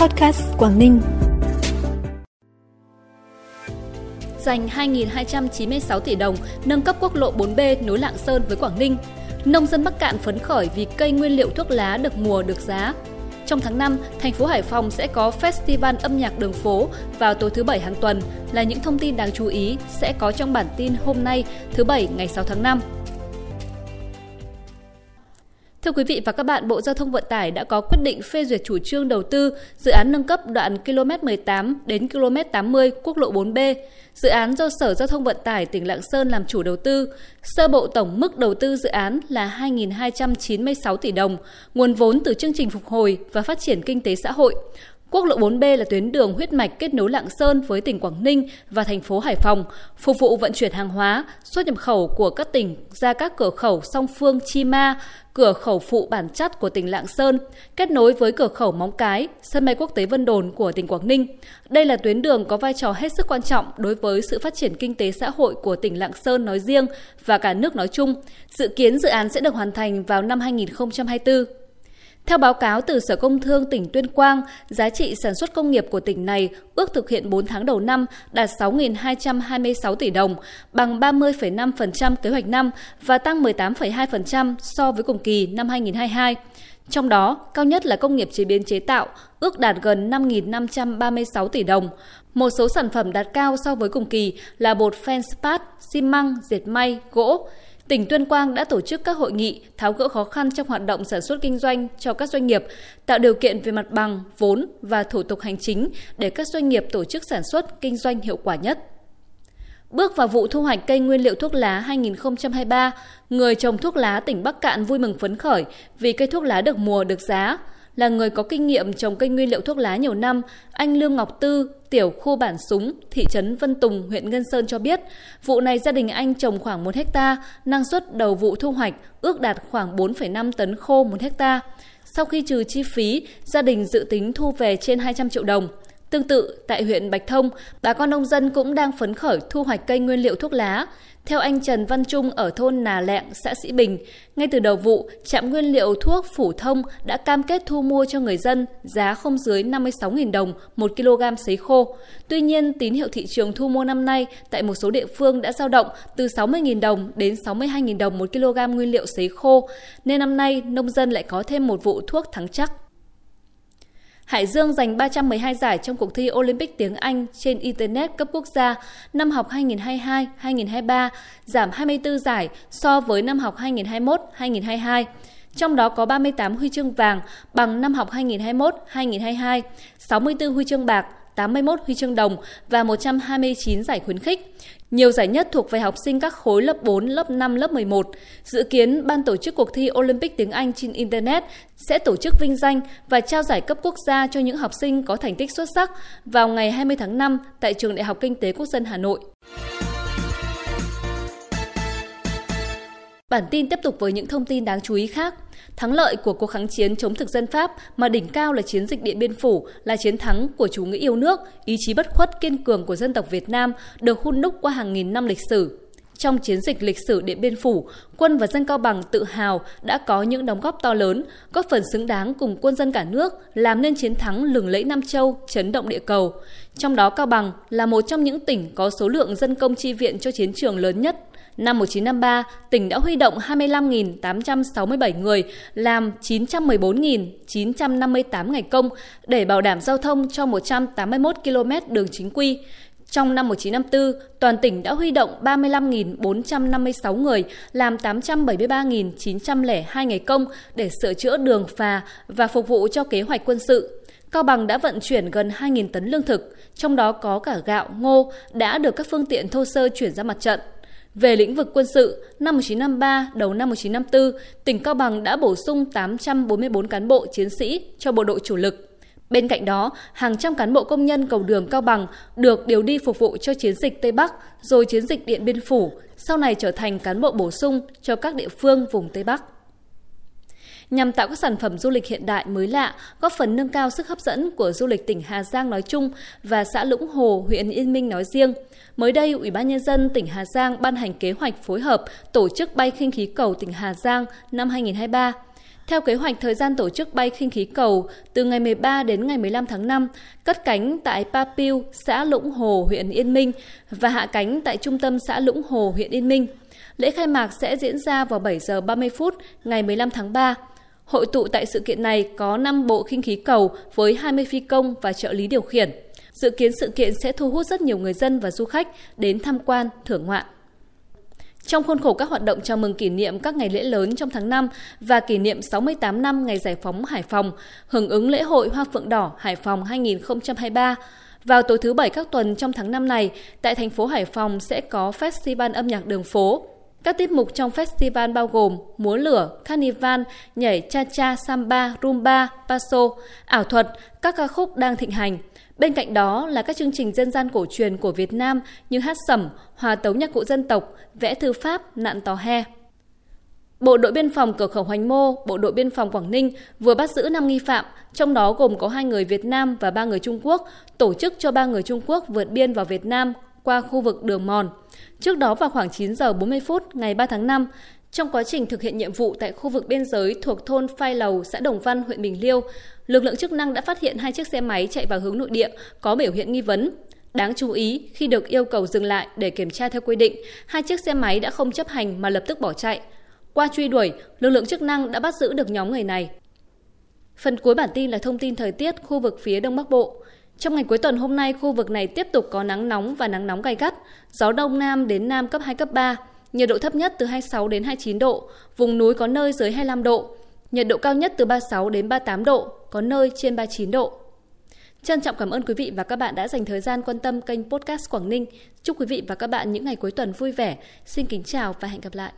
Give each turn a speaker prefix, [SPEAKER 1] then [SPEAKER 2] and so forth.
[SPEAKER 1] Podcast Quảng Ninh.
[SPEAKER 2] Dành 2.296 tỷ đồng nâng cấp quốc lộ 4B nối Lạng Sơn với Quảng Ninh. Nông dân Bắc Cạn phấn khởi vì cây nguyên liệu thuốc lá được mùa được giá. Trong tháng 5, thành phố Hải Phòng sẽ có Festival âm nhạc đường phố vào tối thứ Bảy hàng tuần là những thông tin đáng chú ý sẽ có trong bản tin hôm nay thứ Bảy ngày 6 tháng 5. Thưa quý vị và các bạn, Bộ Giao thông Vận tải đã có quyết định phê duyệt chủ trương đầu tư dự án nâng cấp đoạn km 18 đến km 80 quốc lộ 4B. Dự án do Sở Giao thông Vận tải tỉnh Lạng Sơn làm chủ đầu tư. Sơ bộ tổng mức đầu tư dự án là 2.296 tỷ đồng, nguồn vốn từ chương trình phục hồi và phát triển kinh tế xã hội. Quốc lộ 4B là tuyến đường huyết mạch kết nối Lạng Sơn với tỉnh Quảng Ninh và thành phố Hải Phòng, phục vụ vận chuyển hàng hóa, xuất nhập khẩu của các tỉnh ra các cửa khẩu song phương Chi Ma, cửa khẩu phụ bản chất của tỉnh Lạng Sơn, kết nối với cửa khẩu Móng Cái, sân bay quốc tế Vân Đồn của tỉnh Quảng Ninh. Đây là tuyến đường có vai trò hết sức quan trọng đối với sự phát triển kinh tế xã hội của tỉnh Lạng Sơn nói riêng và cả nước nói chung. Dự kiến dự án sẽ được hoàn thành vào năm 2024. Theo báo cáo từ Sở Công Thương tỉnh Tuyên Quang, giá trị sản xuất công nghiệp của tỉnh này ước thực hiện 4 tháng đầu năm đạt 6.226 tỷ đồng, bằng 30,5% kế hoạch năm và tăng 18,2% so với cùng kỳ năm 2022. Trong đó, cao nhất là công nghiệp chế biến chế tạo, ước đạt gần 5.536 tỷ đồng. Một số sản phẩm đạt cao so với cùng kỳ là bột Fenspat, xi măng, dệt may, gỗ tỉnh Tuyên Quang đã tổ chức các hội nghị tháo gỡ khó khăn trong hoạt động sản xuất kinh doanh cho các doanh nghiệp, tạo điều kiện về mặt bằng, vốn và thủ tục hành chính để các doanh nghiệp tổ chức sản xuất kinh doanh hiệu quả nhất. Bước vào vụ thu hoạch cây nguyên liệu thuốc lá 2023, người trồng thuốc lá tỉnh Bắc Cạn vui mừng phấn khởi vì cây thuốc lá được mùa được giá. Là người có kinh nghiệm trồng cây nguyên liệu thuốc lá nhiều năm, anh Lương Ngọc Tư, tiểu khu Bản Súng, thị trấn Vân Tùng, huyện Ngân Sơn cho biết, vụ này gia đình anh trồng khoảng 1 hecta, năng suất đầu vụ thu hoạch ước đạt khoảng 4,5 tấn khô 1 hecta. Sau khi trừ chi phí, gia đình dự tính thu về trên 200 triệu đồng. Tương tự, tại huyện Bạch Thông, bà con nông dân cũng đang phấn khởi thu hoạch cây nguyên liệu thuốc lá. Theo anh Trần Văn Trung ở thôn Nà Lẹng, xã Sĩ Bình, ngay từ đầu vụ, trạm nguyên liệu thuốc Phủ Thông đã cam kết thu mua cho người dân giá không dưới 56.000 đồng 1 kg sấy khô. Tuy nhiên, tín hiệu thị trường thu mua năm nay tại một số địa phương đã dao động từ 60.000 đồng đến 62.000 đồng 1 kg nguyên liệu sấy khô, nên năm nay nông dân lại có thêm một vụ thuốc thắng chắc. Hải Dương giành 312 giải trong cuộc thi Olympic tiếng Anh trên Internet cấp quốc gia năm học 2022-2023, giảm 24 giải so với năm học 2021-2022. Trong đó có 38 huy chương vàng bằng năm học 2021-2022, 64 huy chương bạc, 81 huy chương đồng và 129 giải khuyến khích. Nhiều giải nhất thuộc về học sinh các khối lớp 4, lớp 5, lớp 11. Dự kiến ban tổ chức cuộc thi Olympic tiếng Anh trên Internet sẽ tổ chức vinh danh và trao giải cấp quốc gia cho những học sinh có thành tích xuất sắc vào ngày 20 tháng 5 tại Trường Đại học Kinh tế Quốc dân Hà Nội. Bản tin tiếp tục với những thông tin đáng chú ý khác. Thắng lợi của cuộc kháng chiến chống thực dân Pháp mà đỉnh cao là chiến dịch Điện Biên Phủ là chiến thắng của chủ nghĩa yêu nước, ý chí bất khuất kiên cường của dân tộc Việt Nam được hun đúc qua hàng nghìn năm lịch sử. Trong chiến dịch lịch sử Điện Biên Phủ, quân và dân Cao Bằng tự hào đã có những đóng góp to lớn, góp phần xứng đáng cùng quân dân cả nước làm nên chiến thắng lừng lẫy Nam Châu, chấn động địa cầu. Trong đó Cao Bằng là một trong những tỉnh có số lượng dân công chi viện cho chiến trường lớn nhất Năm 1953, tỉnh đã huy động 25.867 người làm 914.958 ngày công để bảo đảm giao thông cho 181 km đường chính quy. Trong năm 1954, toàn tỉnh đã huy động 35.456 người làm 873.902 ngày công để sửa chữa đường phà và phục vụ cho kế hoạch quân sự. Cao Bằng đã vận chuyển gần 2.000 tấn lương thực, trong đó có cả gạo, ngô đã được các phương tiện thô sơ chuyển ra mặt trận. Về lĩnh vực quân sự, năm 1953 đầu năm 1954, tỉnh Cao Bằng đã bổ sung 844 cán bộ chiến sĩ cho bộ đội chủ lực. Bên cạnh đó, hàng trăm cán bộ công nhân cầu đường Cao Bằng được điều đi phục vụ cho chiến dịch Tây Bắc, rồi chiến dịch Điện Biên Phủ, sau này trở thành cán bộ bổ sung cho các địa phương vùng Tây Bắc nhằm tạo các sản phẩm du lịch hiện đại mới lạ, góp phần nâng cao sức hấp dẫn của du lịch tỉnh Hà Giang nói chung và xã Lũng Hồ, huyện Yên Minh nói riêng. Mới đây, Ủy ban Nhân dân tỉnh Hà Giang ban hành kế hoạch phối hợp tổ chức bay khinh khí cầu tỉnh Hà Giang năm 2023. Theo kế hoạch thời gian tổ chức bay khinh khí cầu từ ngày 13 đến ngày 15 tháng 5, cất cánh tại Pa Piu, xã Lũng Hồ, huyện Yên Minh và hạ cánh tại trung tâm xã Lũng Hồ, huyện Yên Minh. Lễ khai mạc sẽ diễn ra vào 7 giờ 30 phút ngày 15 tháng 3. Hội tụ tại sự kiện này có 5 bộ khinh khí cầu với 20 phi công và trợ lý điều khiển. Dự kiến sự kiện sẽ thu hút rất nhiều người dân và du khách đến tham quan, thưởng ngoạn. Trong khuôn khổ các hoạt động chào mừng kỷ niệm các ngày lễ lớn trong tháng 5 và kỷ niệm 68 năm ngày giải phóng Hải Phòng, hưởng ứng lễ hội Hoa Phượng Đỏ Hải Phòng 2023, vào tối thứ Bảy các tuần trong tháng 5 này, tại thành phố Hải Phòng sẽ có Festival âm nhạc đường phố. Các tiết mục trong festival bao gồm múa lửa, carnival, nhảy cha-cha, samba, rumba, paso, ảo thuật, các ca khúc đang thịnh hành – Bên cạnh đó là các chương trình dân gian cổ truyền của Việt Nam như hát sẩm, hòa tấu nhạc cụ dân tộc, vẽ thư pháp, nạn tò he. Bộ đội biên phòng cửa khẩu Hoành Mô, Bộ đội biên phòng Quảng Ninh vừa bắt giữ 5 nghi phạm, trong đó gồm có hai người Việt Nam và ba người Trung Quốc, tổ chức cho ba người Trung Quốc vượt biên vào Việt Nam qua khu vực đường mòn. Trước đó vào khoảng 9 giờ 40 phút ngày 3 tháng 5, trong quá trình thực hiện nhiệm vụ tại khu vực biên giới thuộc thôn Phai Lầu, xã Đồng Văn, huyện Bình Liêu, lực lượng chức năng đã phát hiện hai chiếc xe máy chạy vào hướng nội địa có biểu hiện nghi vấn. Đáng chú ý, khi được yêu cầu dừng lại để kiểm tra theo quy định, hai chiếc xe máy đã không chấp hành mà lập tức bỏ chạy. Qua truy đuổi, lực lượng chức năng đã bắt giữ được nhóm người này. Phần cuối bản tin là thông tin thời tiết khu vực phía Đông Bắc Bộ. Trong ngày cuối tuần hôm nay, khu vực này tiếp tục có nắng nóng và nắng nóng gai gắt, gió đông nam đến nam cấp 2, cấp 3, nhiệt độ thấp nhất từ 26 đến 29 độ, vùng núi có nơi dưới 25 độ, nhiệt độ cao nhất từ 36 đến 38 độ, có nơi trên 39 độ. Trân trọng cảm ơn quý vị và các bạn đã dành thời gian quan tâm kênh Podcast Quảng Ninh. Chúc quý vị và các bạn những ngày cuối tuần vui vẻ. Xin kính chào và hẹn gặp lại.